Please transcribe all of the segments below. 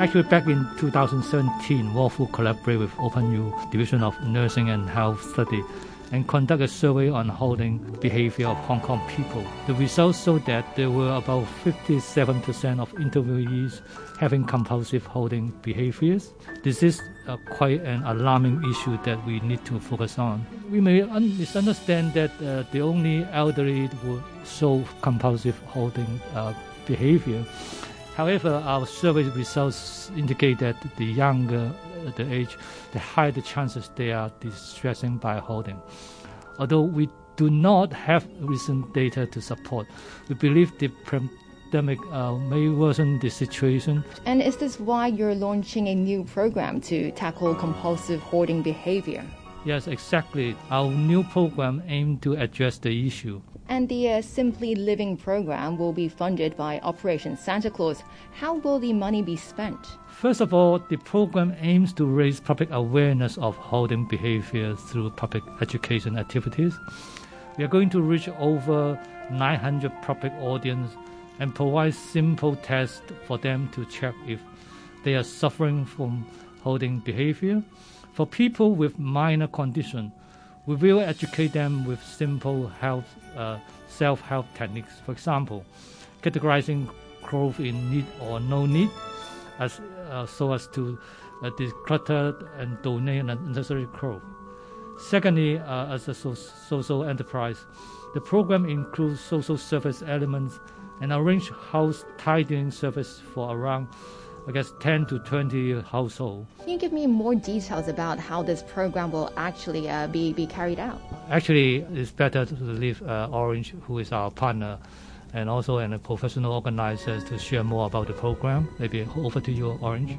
Actually, back in 2017, Wofoo collaborated with OpenU Division of Nursing and Health Study and conduct a survey on holding behavior of Hong Kong people. The results showed that there were about 57% of interviewees having compulsive holding behaviors. This is uh, quite an alarming issue that we need to focus on. We may un- misunderstand that uh, the only elderly would show compulsive holding uh, behavior. However, our survey results indicate that the younger the age, the higher the chances they are distressing by holding. Although we do not have recent data to support, we believe the pandemic uh, may worsen the situation. And is this why you're launching a new program to tackle compulsive hoarding behavior? Yes, exactly. Our new program aims to address the issue. And the uh, Simply Living program will be funded by Operation Santa Claus. How will the money be spent? First of all, the program aims to raise public awareness of holding behavior through public education activities. We are going to reach over 900 public audience and provide simple tests for them to check if they are suffering from holding behavior. For people with minor condition, we will educate them with simple health, uh, self-help techniques. For example, categorizing clothes in need or no need, as uh, so as to uh, declutter and donate unnecessary clothes. Secondly, uh, as a so- social enterprise, the program includes social service elements and arrange house tidying service for around I guess 10 to 20 households. Can you give me more details about how this program will actually uh, be, be carried out? Actually, it's better to leave uh, Orange, who is our partner, and also a professional organizer to share more about the program. Maybe over to you, Orange.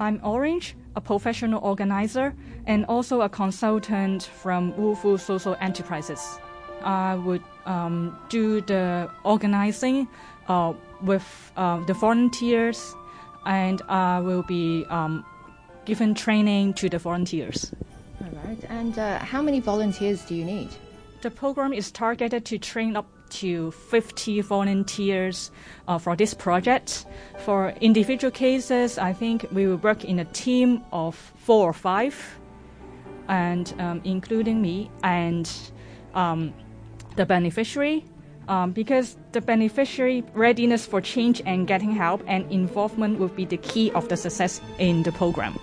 I'm Orange, a professional organizer and also a consultant from Wofoo Social Enterprises. I would um, do the organizing uh, with uh, the volunteers, and I will be um, given training to the volunteers. All right. And uh, how many volunteers do you need? The program is targeted to train up to 50 volunteers uh, for this project. For individual cases, I think we will work in a team of four or five, and um, including me and um, the beneficiary um, because the beneficiary readiness for change and getting help and involvement will be the key of the success in the program.